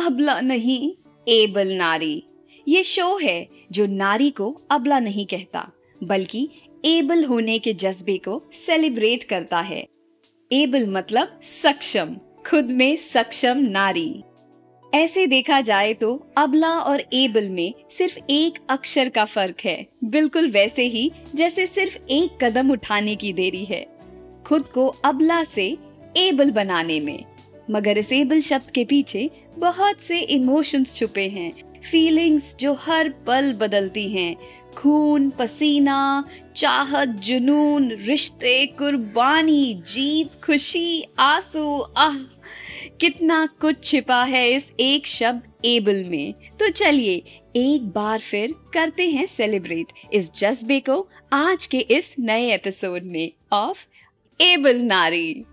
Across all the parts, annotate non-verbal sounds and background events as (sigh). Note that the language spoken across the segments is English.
अबला नहीं, एबल नारी। ये शो है जो नारी को अबला नहीं कहता, बल्कि एबल होने के जज्बे को सेलिब्रेट करता है। एबल मतलब सक्षम, खुद में सक्षम नारी। ऐसे देखा जाए तो अबला और एबल में सिर्फ़ एक अक्षर का फ़र्क है। बिल्कुल वैसे ही, जैसे सिर्फ़ एक कदम उठाने की देरी है। खुद को अबला से एबल बनाने में। मगर इस एबल शब्द के पीछे बहुत से इमोशंस छुपे हैं। फीलिंग्स जो हर पल बदलती हैं। खून, पसीना, चाहत, जुनून, रिश्ते, कुर्बानी, जीत, खुशी, आँसू, आह, कितना कुछ छिपा है इस एक शब्द एबल में। तो चलिए, एक बार फिर करते हैं सेलिब्रेट इस जज्बे को आज के इस नए एपिसोड में of able Nari.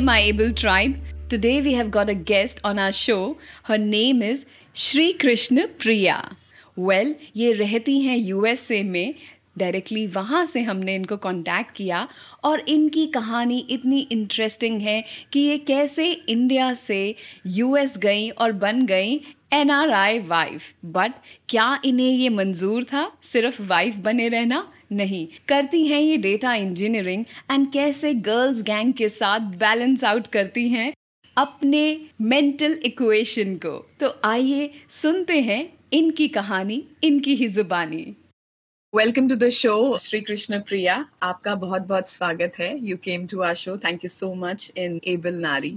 Hey, my able tribe. Today we have got a guest on our show. Her name is Shri Krishna Priya. Well, ये रहती हैं यूएसए में डायरेक्टली वहाँ से हमने इनको कांटेक्ट किया और इनकी कहानी इतनी इंटरेस्टिंग है कि ये कैसे इंडिया से यूएस गई और बन गई N R I wife but क्या इन्हें ये मंजूर था सिर्फ़ वाइफ बने रहना नहीं करती हैं ये डेटा इंजीनियरिंग एंड कैसे गर्ल्स गैंग के साथ बैलेंस आउट करती हैं अपने मेंटल इक्वेशन को। तो आइए सुनते हैं इनकी कहानी इनकी ही जुबानी। Welcome to the show Shri Krishna Priya आपका बहुत बहुत स्वागत है। You came to our show thank you so much enable Nari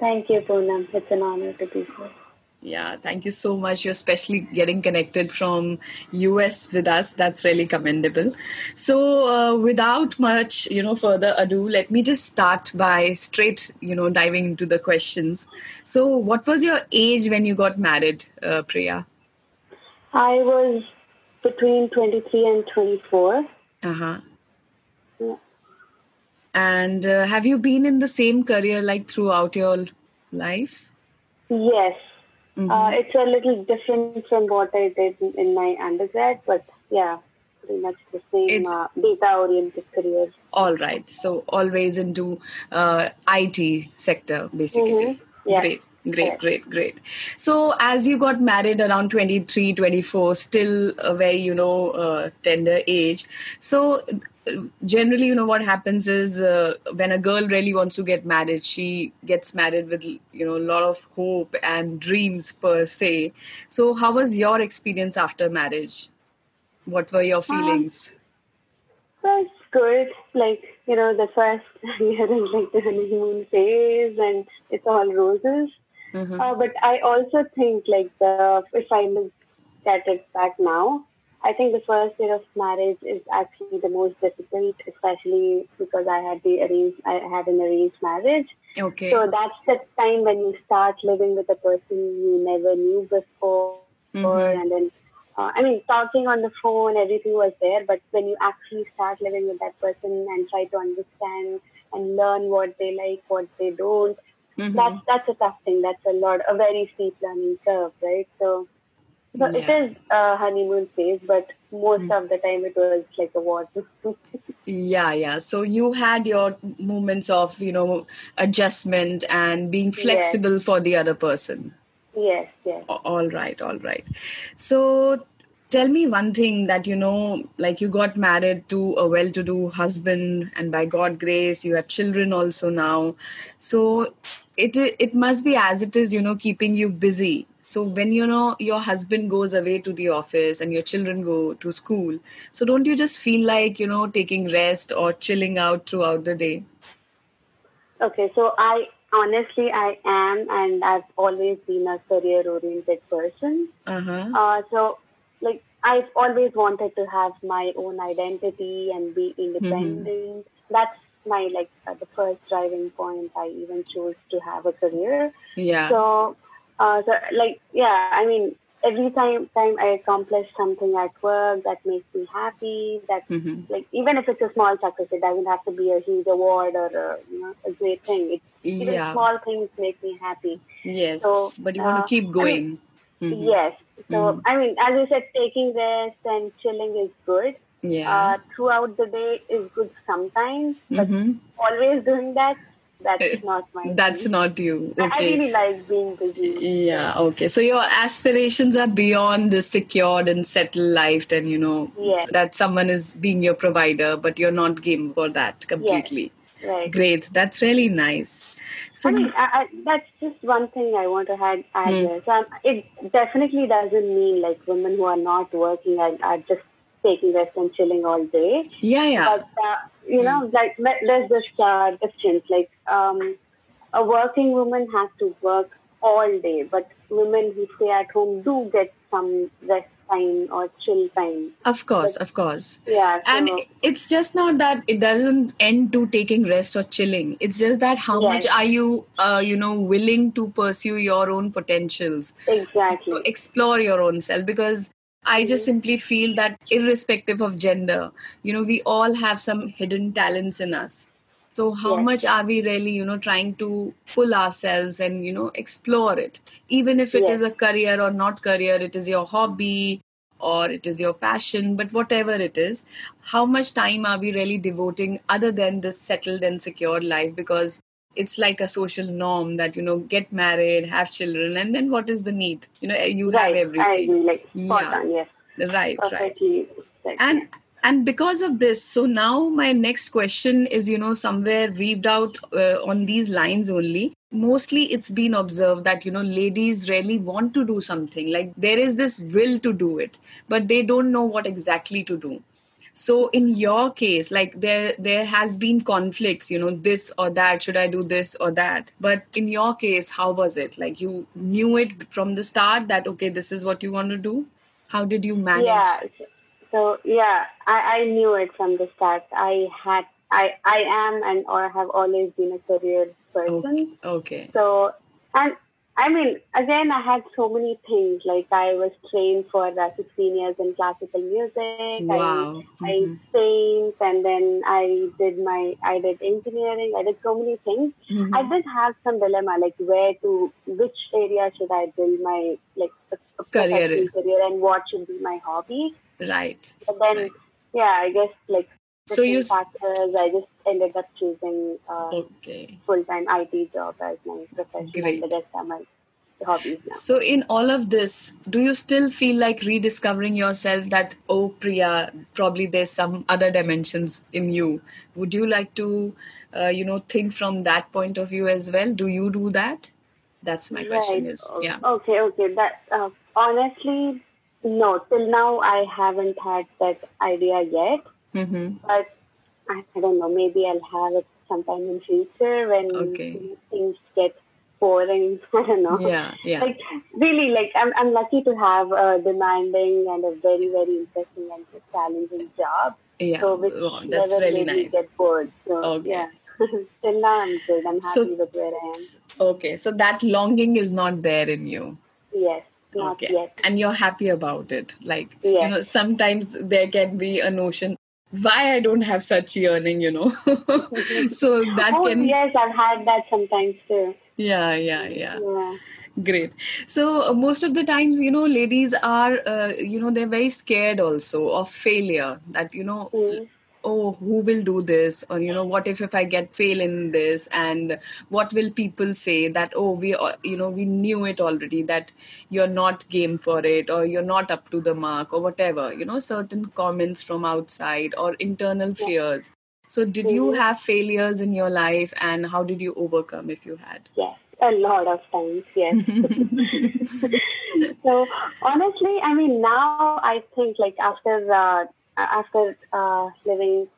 thank you Poonam it's an honour to be here yeah thank you so much. You're especially getting connected from us with us. That's really commendable. So uh, without much you know further ado let me just start by straight you know diving into the questions. So what was your age when you got married uh, priya? I was between 23 and 24 uh-huh. Yeah. and uh, have you been in the same career like throughout your life? Yes Mm-hmm. Uh, it's a little different from what I did in my undergrad, but yeah, pretty much the same uh, data-oriented career. All right. So always into uh, IT sector, basically. Mm-hmm. Yeah. Great. Great, great, great. So, as you got married around 23, 24, still a very, you know, uh, tender age. So, generally you know what happens is uh, when a girl really wants to get married she gets married with you know a lot of hope and dreams per se. So how was your experience after marriage? What were your um, feelings? um, it's good. Like you know the first (laughs) year is like the honeymoon phase and it's all roses. Mm-hmm. uh, but i also think like the if i look at it back now I think the first year of marriage is actually the most difficult, especially because I had the arranged, I had an arranged marriage. Okay. So that's the time when you start living with a person you never knew before, mm-hmm. and then, uh, I mean, talking on the phone, everything was there, but when you actually start living with that person and try to understand and learn what they like, what they don't, mm-hmm. that's that's a tough thing. That's a lot, a very steep learning curve, right? So so yeah. it is a honeymoon phase, but most mm. of the time it was like a war. (laughs) yeah, yeah. So you had your moments of, you know, adjustment and being flexible yes. for the other person. Yes, yes. All right, all right. So tell me one thing that you know like you got married to a well-to-do husband and by god grace you have children also now so it it must be as it is you know keeping you busy so when you know your husband goes away to the office and your children go to school, so don't you just feel like you know taking rest or chilling out throughout the day? Okay, so I honestly I am, and I've always been a career-oriented person. Uh-huh. Uh, so like I've always wanted to have my own identity and be independent. Mm-hmm. That's my like uh, the first driving point. I even chose to have a career. Yeah. So uh, so like yeah, I mean, every time time I accomplish something at work that makes me happy, that hmm like even if it's a small success, it doesn't have to be a huge award or a, you know a great thing. It, even Yeah. small things make me happy. Yes. So, but you want uh, to keep I mean, going. Mhm. Yes. So Mhm. I mean, as I said, taking rest and chilling is good. Yeah. Uh, throughout the day is good sometimes, but hmm always doing that, that's not my. That's thing. not you. I- I really like being busy. Yeah, okay. So your aspirations are beyond the secured and settled life, and you know Yes. that someone is being your provider, but you're not game for that completely. Right. Great. That's really nice. So I mean, I, that's just one thing I want to add. add there. So um, it definitely doesn't mean like women who are not working are, are just taking rest and chilling all day. yeah, yeah. But uh, you know, like let- there's this uh, difference. Like um, a working woman has to work all day, but women who stay at home do get some rest time or chill time. Of course, of course. Yeah. So, And it's just not that it doesn't end to taking rest or chilling. It's just that how Yes. much are you, uh, you know, willing to pursue your own potentials, exactly. to explore your own self? Because I just simply feel that irrespective of gender, you know, we all have some hidden talents in us. So how Yes. much are we really, you know, trying to pull ourselves and, you know, explore it? Even if it is Yes. a career or not career, it is your hobby or it is your passion, but whatever it is, how much time are we really devoting other than this settled and secure life? Because it's like a social norm that, you know, get married, have children, and then what is the need? You know, you have right. I everything. agree. Like Yeah. on. Yes. Right, right Perfectly. said. and and because of this so now my next question is you know somewhere weaved out uh, on these lines only mostly it's been observed that you know ladies really want to do something like there is this will to do it but they don't know what exactly to do so in your case like there there has been conflicts you know this or that should i do this or that but in your case how was it like you knew it from the start that okay this is what you want to do how did you manage Yeah. So yeah, I, I knew it from the start. I had I I am and or have always been a career person. okay, okay. So and I mean again I had so many things. Like I was trained for uh, 16 years in classical music. Wow. I I Mhm. sang and then I did my I did engineering. I did so many things. Mhm. I did have some dilemma like where to which area should I build my like Career career and what should be my hobby. Right. But then, Right. yeah, I guess like So you factors, I just ended up choosing uh, okay. full time IT job as my profession, Great. and the rest are my hobbies now. So in all of this, do you still feel like rediscovering yourself that oh Priya, probably there's some other dimensions in you? Would you like to uh, you know think from that point of view as well? Do you do that? That's my question Right. is yeah. Okay, okay. That uh, honestly, no. Till now, I haven't had that idea yet. Mm-hmm. But I, I don't know. Maybe I'll have it sometime in future when Okay. things get boring. (laughs) I don't know. Yeah, yeah. like really like I'm, I'm lucky to have a demanding and a very very interesting and challenging job Yeah. so which Wow, that's never really nice. get bored so Okay. yeah (laughs) till now i'm good i'm happy So- with where i am Okay, so that longing is not there in you. yes not okay yet and you're happy about it like you know sometimes there can be a notion why i don't have such yearning you know? (laughs) So that oh can yes i've had that sometimes too. Yeah yeah yeah. Yeah. Great. So uh, most of the times you know ladies are uh, you know they're very scared also of failure that you know Mm. Oh who will do this? Or you know what if if i get fail in this? And what will people say that oh we uh, you know we knew it already that you're not game for it or you're not up to the mark or whatever you know certain comments from outside or internal fears. So did you Mhm. have failures in your life and how did you overcome if you had? Yes a lot of times yes. (laughs) (laughs) So honestly i mean now i think like after uh, after uh, living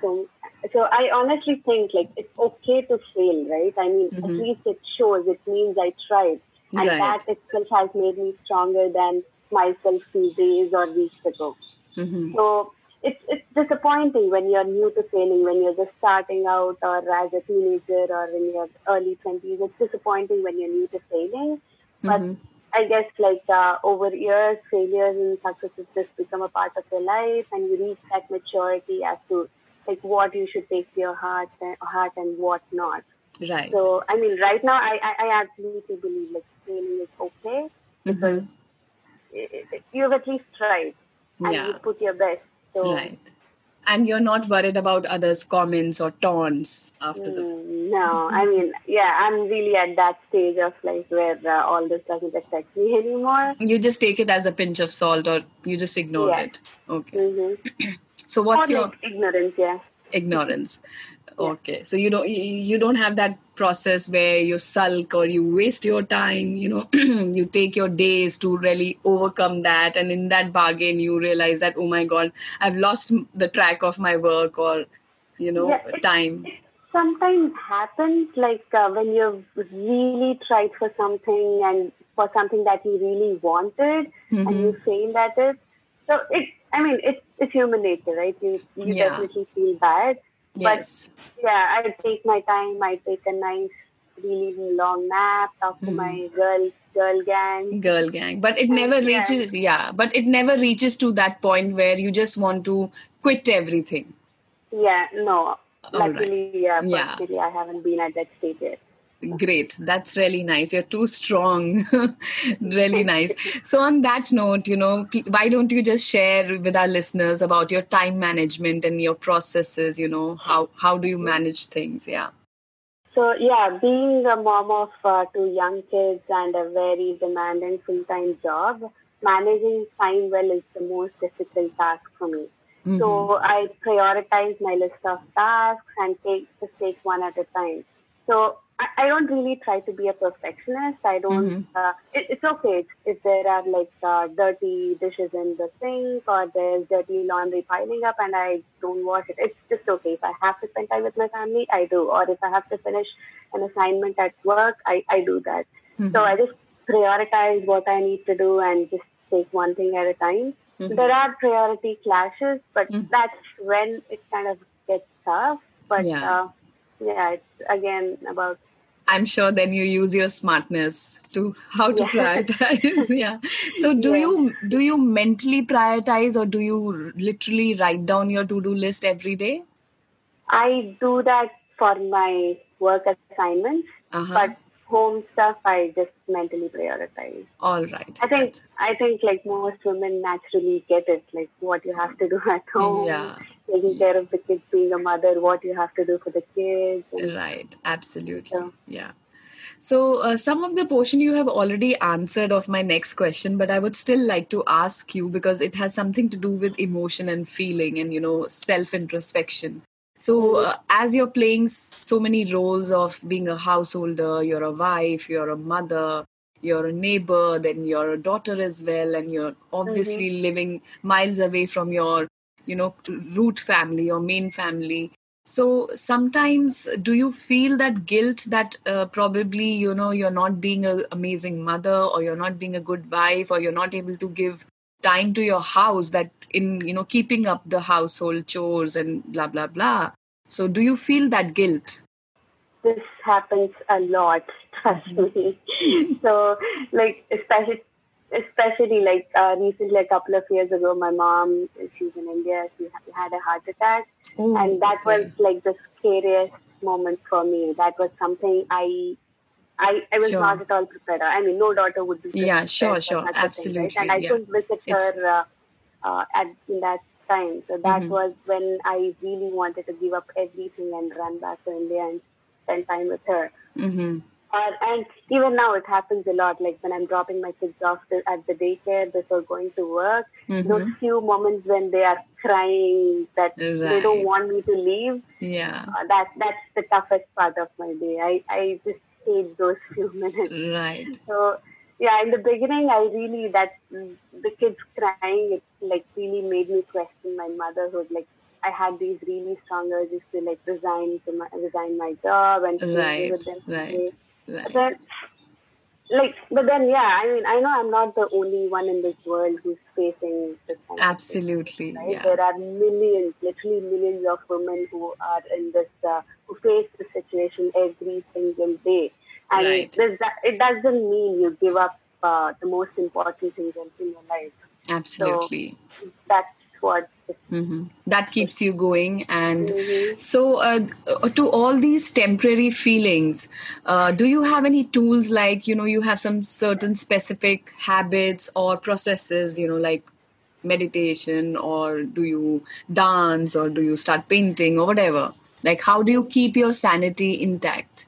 so so i honestly think like it's okay to fail right i mean at Mhm. least it shows it means i tried and Right. that itself has made me stronger than myself few days or weeks ago Mhm. so it's it's disappointing when you're new to sailing, when you're just starting out, or as a teenager, or in your early twenties. It's disappointing when you're new to sailing, but Mhm. I guess like uh, over years, failures and successes just become a part of your life, and you reach that maturity as to like what you should take to your heart and heart and what not. Right. So I mean, right now, I I, I absolutely believe like failing is okay because Mhm. you've at least tried and Yeah. you put your best. So Right. And you're not worried about others' comments or taunts after the. Mm, no, I mean, yeah, I'm really at that stage of life where uh, all this doesn't affect me anymore. You just take it as a pinch of salt or you just ignore Yeah. it. Okay. Mm-hmm. (clears throat) So what's or your like ignorance, yeah. ignorance? Okay. So you don't you don't have that process where you sulk or you waste your time, you know, (clears throat) you take your days to really overcome that and in that bargain you realize that oh my god, I've lost the track of my work or you know, Yeah, it- time. Sometimes happens like uh, when you've really tried for something and for something that you really wanted and you failed at it. So it, I mean, it's it's human nature, right? You you Yeah. definitely feel bad. But yeah, I take my time. I take a nice, really long nap. Talk to my hmm. girl girl gang. girl gang but it never Yeah. reaches yeah but it never reaches to that point where you just want to quit everything Yeah, no. All right. Luckily, yeah, Yeah. personally, I haven't been at that stage yet. Great. That's really nice. You're too strong. (laughs) Really nice. So on that note you know why don't you just share with our listeners about your time management and your processes you know how how do you manage things? Yeah. So yeah, being a mom of uh, two young kids and a very demanding full-time job, managing time well is the most difficult task for me. So I prioritize my list of tasks and take just take one at a time. So I, I don't really try to be a perfectionist. I don't. Uh, it, it's okay if, there are like uh, dirty dishes in the sink or there's dirty laundry piling up and I don't wash it. It's just okay. If I have to spend time with my family, I do. Or if I have to finish an assignment at work, I, I do that. So I just prioritize what I need to do and just take one thing at a time. There are priority clashes, but that's when it kind of gets tough. But Yeah. uh, yeah, it's again about i'm sure then you use your smartness to how to Yeah. prioritize (laughs) yeah so do Yeah. you do you mentally prioritize or do you literally write down your to-do list every day I do that for my work assignments, uh-huh. but home stuff I just mentally prioritize. all right I think I think like most women naturally get it, like what you have to do at home, Yeah. taking care of the kids, being a mother, what you have to do for the kids. and- Right, absolutely. Yeah. Yeah. So, uh, some of the portion you have already answered of my next question, but I would still like to ask you because it has something to do with emotion and feeling and, you know, self introspection. So, uh, as you're playing so many roles of being a householder, you're a wife, you're a mother, you're a neighbor, then you're a daughter as well, and you're obviously living miles away from your, you know, root family or main family. So sometimes do you feel that guilt that uh, probably you know you're not being an amazing mother or you're not being a good wife or you're not able to give time to your house that in you know keeping up the household chores and blah blah blah. So do you feel that guilt? This happens a lot (laughs) trust me. So like especially especially like uh, recently a couple of years ago my mom she's in india she had a heart attack. Oh, and that okay. was like the scariest moment for me. That was something i I, I was Sure. not at all prepared. I mean, no daughter would be. Yeah, sure, sure, such a thing, right? absolutely, And I couldn't visit It's- her uh, uh, at in that time. So that Mhm. was when I really wanted to give up everything and run back to India and spend time with her. mm-hmm. Uh, and even now, it happens a lot. Like when I'm dropping my kids off to, at the daycare before going to work, those Mm-hmm. few moments when they are crying that they don't want me to leave, yeah uh, that that's the toughest part of my day. I, I just hate those few (laughs) minutes. right So yeah, in the beginning, I really that the kids crying, it like really made me question my motherhood. Like I had these really strong urges to like resign to my resign my job and Right, with them. right, right. But like, but then yeah, I mean, I know I'm not the only one in this world who's facing this kind absolutely right? yeah There are millions, literally millions of women who are in this, uh, who face this situation every single day. And Right. it doesn't mean you give up uh, the most important things in your life. Absolutely. So that's what Mm-hmm. That keeps you going. And mm-hmm. so, uh, to all these temporary feelings, uh, do you have any tools like, you know, you have some certain specific habits or processes, you know, like meditation, or do you dance, or do you start painting, or whatever? Like, how do you keep your sanity intact?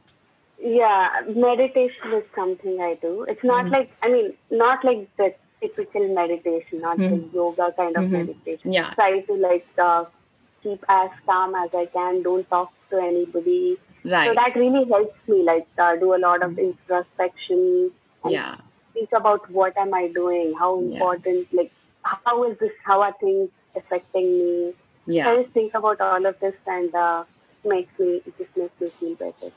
Yeah, meditation is something I do. It's not mm-hmm. like, I mean, not like the typical meditation, not mm-hmm. the yoga kind of mm-hmm. meditation. Yeah. Try to like uh, keep as calm as I can. Don't talk to anybody. Right. So that really helps me like uh, do a lot of mm-hmm. introspection. yeah. Think about what am I doing? How important? Yeah. Like how is this? How are things affecting me? Yeah. I just think about all of this and uh, makes me it just makes me feel better.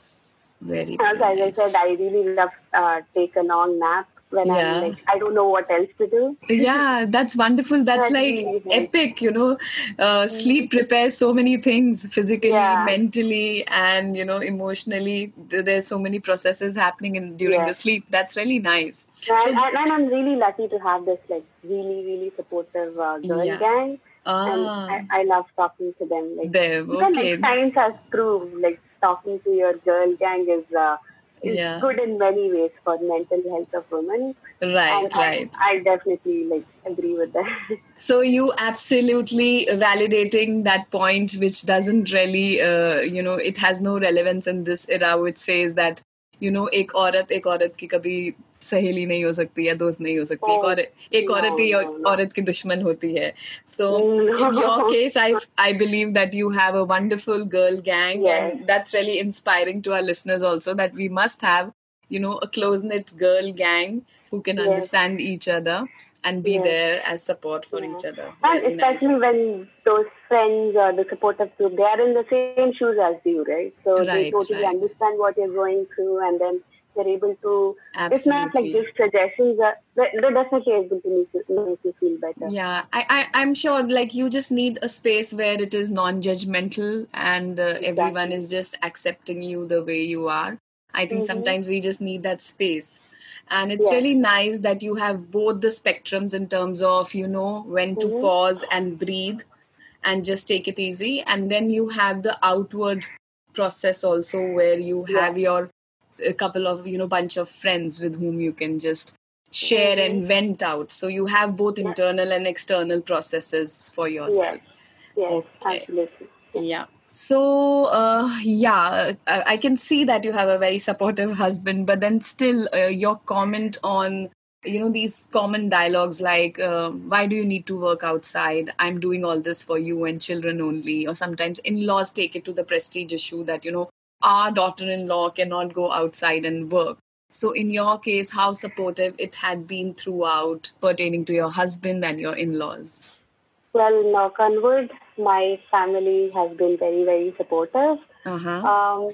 Very. As, (laughs) nice. as I said, I really love uh, take a long nap when yeah. I'm like, I don't know what else to do. yeah, that's wonderful. (laughs) That's like epic, you know. Uh, mm-hmm. sleep prepares so many things physically, yeah. mentally, and you know, emotionally. There's so many processes happening in during yeah. the sleep. That's really nice. And, so, and, and, I'm really lucky to have this like really, really supportive uh, girl gang. Ah. And I, I, love talking to them. Like, them. Okay. Like, science has proved like talking to your girl gang is. Uh, is yeah. good in many ways for mental health of women. Right, and right. I, I, definitely like agree with that. (laughs) So you absolutely validating that point, which doesn't really, uh, you know, it has no relevance in this era, which says that you know एक औरत एक औरत की कभी सहेली नहीं हो सकती या दोस्त नहीं हो सकती एक और एक औरत ही औरत की दुश्मन होती है so in your case I I believe that you have a wonderful girl gang and that's really inspiring to our listeners also that we must have you know a close knit girl gang who can yes. understand each other and be yes. there as support for yeah. each other. And especially nice. when those friends or the supportive group, they are in the same shoes as you, right? So right, they totally right. understand what you're going through and then they're able to Absolutely. it's not like just suggestions are, they're definitely able to make you, make you feel better yeah I, I i'm sure like you just need a space where it is non-judgmental and uh, exactly. everyone is just accepting you the way you are i think mm-hmm. sometimes we just need that space and it's really nice that you have both the spectrums in terms of you know when to mm-hmm. pause and breathe and just take it easy and then you have the outward process also where you have your a couple of you know bunch of friends with whom you can just share and mm-hmm. vent out. So you have both internal and external processes for yourself yes, yes okay. absolutely. Yeah. So uh, yeah I, can see that you have a very supportive (laughs) husband but then still uh, your comment on you know these common dialogues like uh, why do you need to work outside? I'm doing all this for you and children only or sometimes in-laws take it to the prestige issue that you know our daughter-in-law cannot go outside and work. So in your case how supportive it had been throughout pertaining to your husband and your in-laws? Well knock on wood my family has been very very supportive. Uh-huh. um,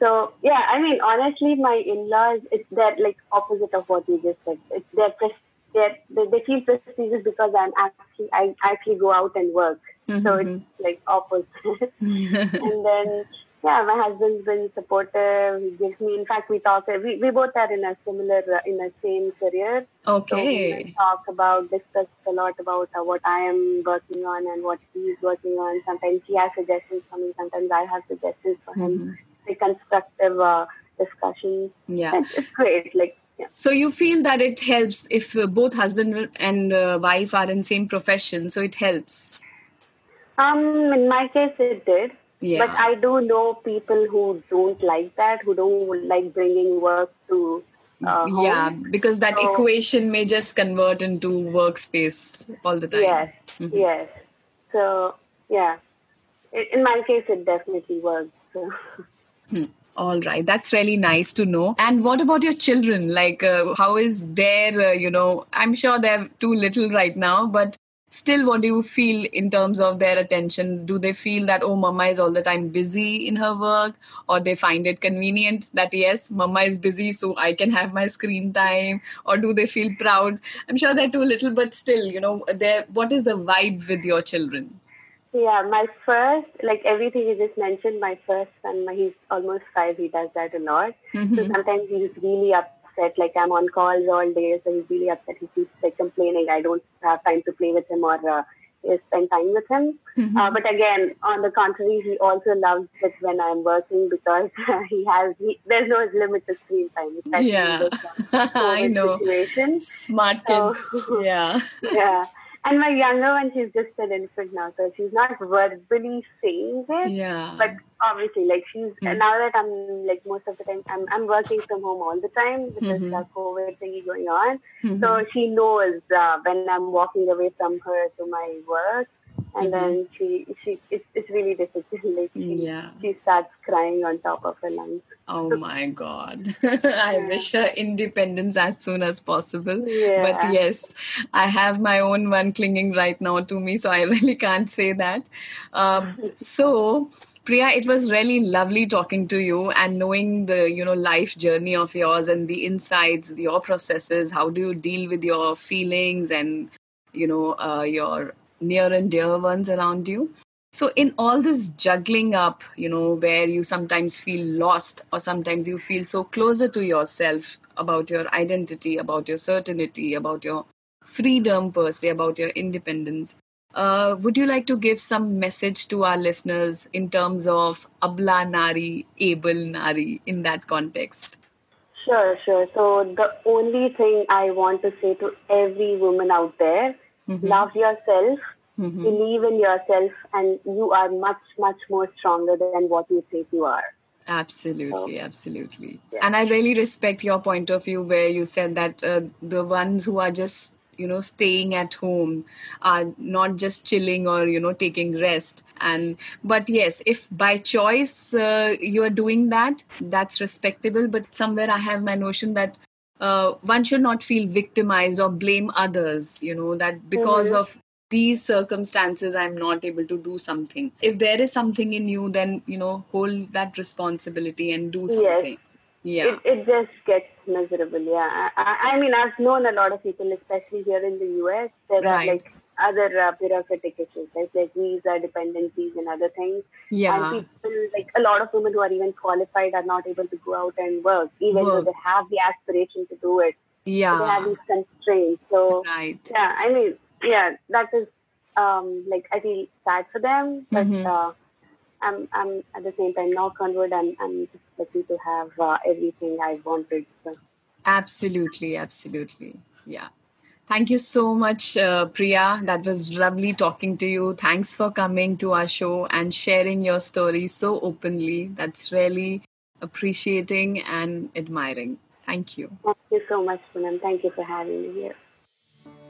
so yeah i mean honestly my in-laws it's that like opposite of what you just said. It's their pres- they they feel prestigious because i'm actually i actually go out and work. Mm-hmm. so it's like opposite. (laughs) (laughs) And then yeah, my husband's been supportive. He gives me, in fact, we talk, we, we both are in a similar, uh, in the same career. Okay. So we talk about, discuss a lot about uh, what I am working on and what he's working on. Sometimes he has suggestions for me, sometimes I have suggestions for him. Mm-hmm. The constructive uh, discussions. Yeah. It's, it's great. Like, yeah. So you feel that it helps if uh, both husband and uh, wife are in same profession, so it helps. Um, in my case, it did. Yeah. But I do know people who don't like that, who don't like bringing work to uh, yeah because that so, equation may just convert into workspace all the time yes mm-hmm. yes so yeah in my case it definitely works so. hmm. all right that's really nice to know and what about your children like uh, how is their uh, you know i'm sure they're too little right now but still what do you feel in terms of their attention? Do they feel that oh mama is all the time busy in her work or they find it convenient that yes mama is busy so i can have my screen time or do they feel proud? I'm sure they're too little but still you know they what is the vibe with your children? Yeah my first like everything you just mentioned my first son he's almost five he does that a lot. Mm-hmm. so sometimes he's really up upset. Like I'm on calls all day, so he's really upset. He keeps like complaining. I don't have time to play with him or uh, spend time with him. Mm-hmm. Uh, but again, on the contrary, he also loves it when I'm working because (laughs) he has he, there's no limit to screen time. Yeah, (laughs) I know. Situation. Smart kids. So, (laughs) yeah. yeah. And my younger one, she's just an infant now, so she's not verbally saying it. Yeah. But obviously, like she's mm. now that I'm like most of the time, I'm I'm working from home all the time because mm-hmm. the COVID thingy going on. Mm-hmm. So she knows uh, when I'm walking away from her to my work and mm-hmm. then she she it's, it's really difficult (laughs) like she, yeah she starts crying on top of her lungs oh (laughs) my god (laughs) i yeah. wish her independence as soon as possible yeah. but yes i have my own one clinging right now to me so i really can't say that um, so Priya, it was really lovely talking to you and knowing the you know life journey of yours and the insights, your processes. How do you deal with your feelings and you know uh, your near and dear ones around you. So, in all this juggling up, you know, where you sometimes feel lost or sometimes you feel so closer to yourself about your identity, about your certainty, about your freedom per se, about your independence, uh, would you like to give some message to our listeners in terms of Abla Nari, able Nari in that context? Sure, sure. So, the only thing I want to say to every woman out there Mm-hmm. Love yourself, mm-hmm. believe in yourself, and you are much, much more stronger than what you think you are. Absolutely, so, absolutely. Yeah. And I really respect your point of view where you said that uh, the ones who are just you know staying at home are not just chilling or you know taking rest and but yes if by choice uh, you are doing that that's respectable but somewhere i have my notion that uh, one should not feel victimized or blame others you know that because mm-hmm. of these circumstances i'm not able to do something if there is something in you then you know hold that responsibility and do something yes. yeah it, it just gets miserable yeah I, I mean i've known a lot of people especially here in the us there right. are like other uh, bureaucratic issues? Like visa dependencies and other things. Yeah. And people, like a lot of women who are even qualified, are not able to go out and work, even work. though they have the aspiration to do it. Yeah. They have these constraints. So, right. yeah, I mean, yeah, that is um, like I feel sad for them, but mm-hmm. uh, I'm, I'm at the same time on wood. I'm, I'm just lucky to have uh, everything I wanted. So. Absolutely, absolutely, yeah. Thank you so much, uh, Priya. That was lovely talking to you. Thanks for coming to our show and sharing your story so openly. That's really appreciating and admiring. Thank you. Thank you so much, Poonam. Thank you for having me here.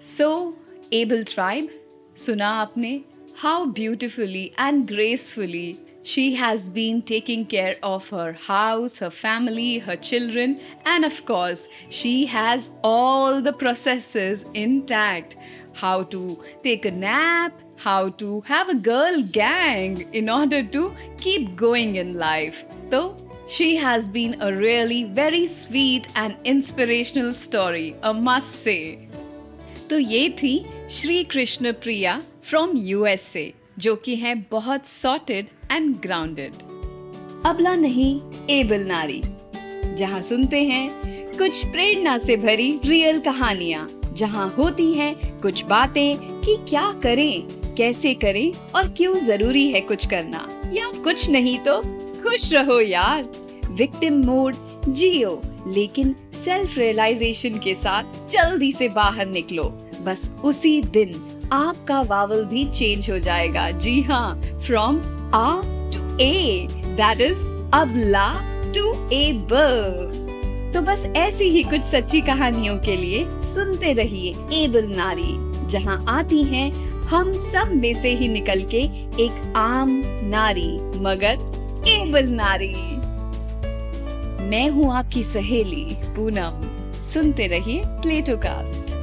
So, Able Tribe, suna aapne how beautifully and gracefully she has been taking care of her house, her family, her children, and of course, she has all the processes intact. How to take a nap, how to have a girl gang in order to keep going in life. So, she has been a really very sweet and inspirational story, a must say. तो ये थी Shri Krishna Priya from USA जो कि है बहुत sorted and grounded अबला नहीं, able नारी। जहाँ सुनते हैं, कुछ प्रेरणा से भरी रियल कहानियाँ। जहाँ होती हैं कुछ बातें कि क्या करें, कैसे करें और क्यों ज़रूरी है कुछ करना। या कुछ नहीं तो खुश रहो यार। विक्टिम मोड जियो। लेकिन सेल्फ रियलाइजेशन के साथ जल्दी से बाहर निकलो। बस उसी दिन आपका वावल भी चेंज हो जाएगा। जी हाँ फ्रॉम आ टू ए दैट इज़ अब ला टू ए तो बस ऐसी ही कुछ सच्ची कहानियों के लिए सुनते रहिए एबल नारी, जहाँ आती हैं हम सब में से ही निकल के एक आम नारी, मगर एबल नारी। मैं हूँ आपकी सहेली पूनम। सुनते रहिए प्लेटो कास्ट